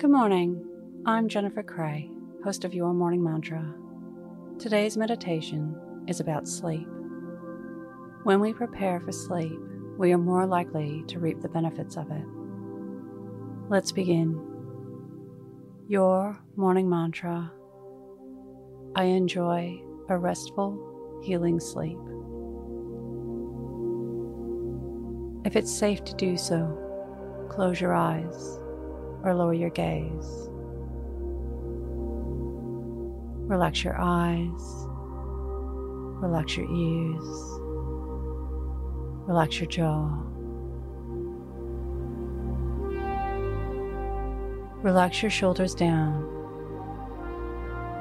Good morning. I'm Jennifer Cray, host of Your Morning Mantra. Today's meditation is about sleep. When we prepare for sleep, we are more likely to reap the benefits of it. Let's begin. Your morning mantra I enjoy a restful, healing sleep. If it's safe to do so, close your eyes or lower your gaze. Relax your eyes, relax your ears, relax your jaw. Relax your shoulders down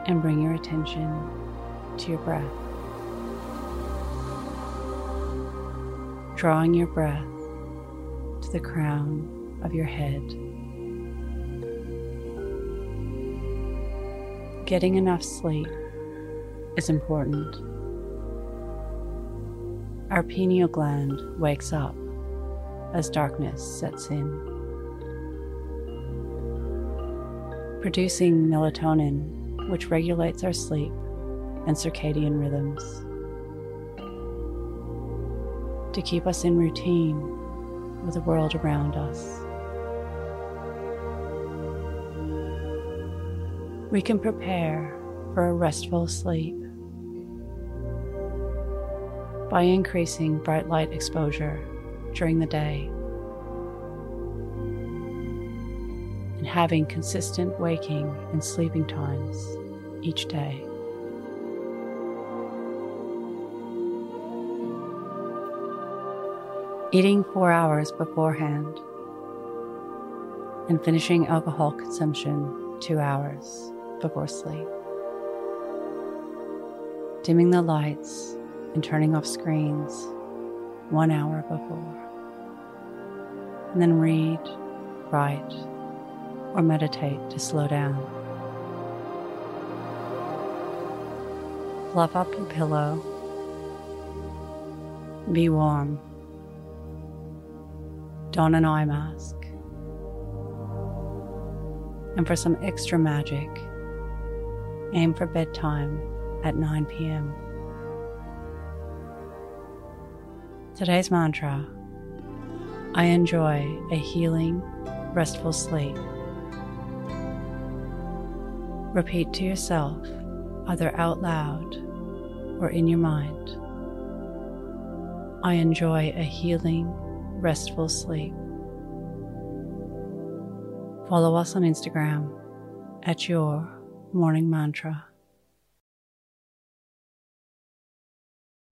and bring your attention to your breath. Drawing your breath to the crown of your head. Getting enough sleep is important. Our pineal gland wakes up as darkness sets in, producing melatonin, which regulates our sleep and circadian rhythms. To keep us in routine with the world around us. We can prepare for a restful sleep by increasing bright light exposure during the day and having consistent waking and sleeping times each day. Eating four hours beforehand and finishing alcohol consumption two hours before sleep. Dimming the lights and turning off screens one hour before. And then read, write, or meditate to slow down. Fluff up your pillow. Be warm. Don an eye mask. And for some extra magic, Aim for bedtime at 9 p.m. Today's mantra I enjoy a healing, restful sleep. Repeat to yourself, either out loud or in your mind. I enjoy a healing, restful sleep. Follow us on Instagram at your morning mantra.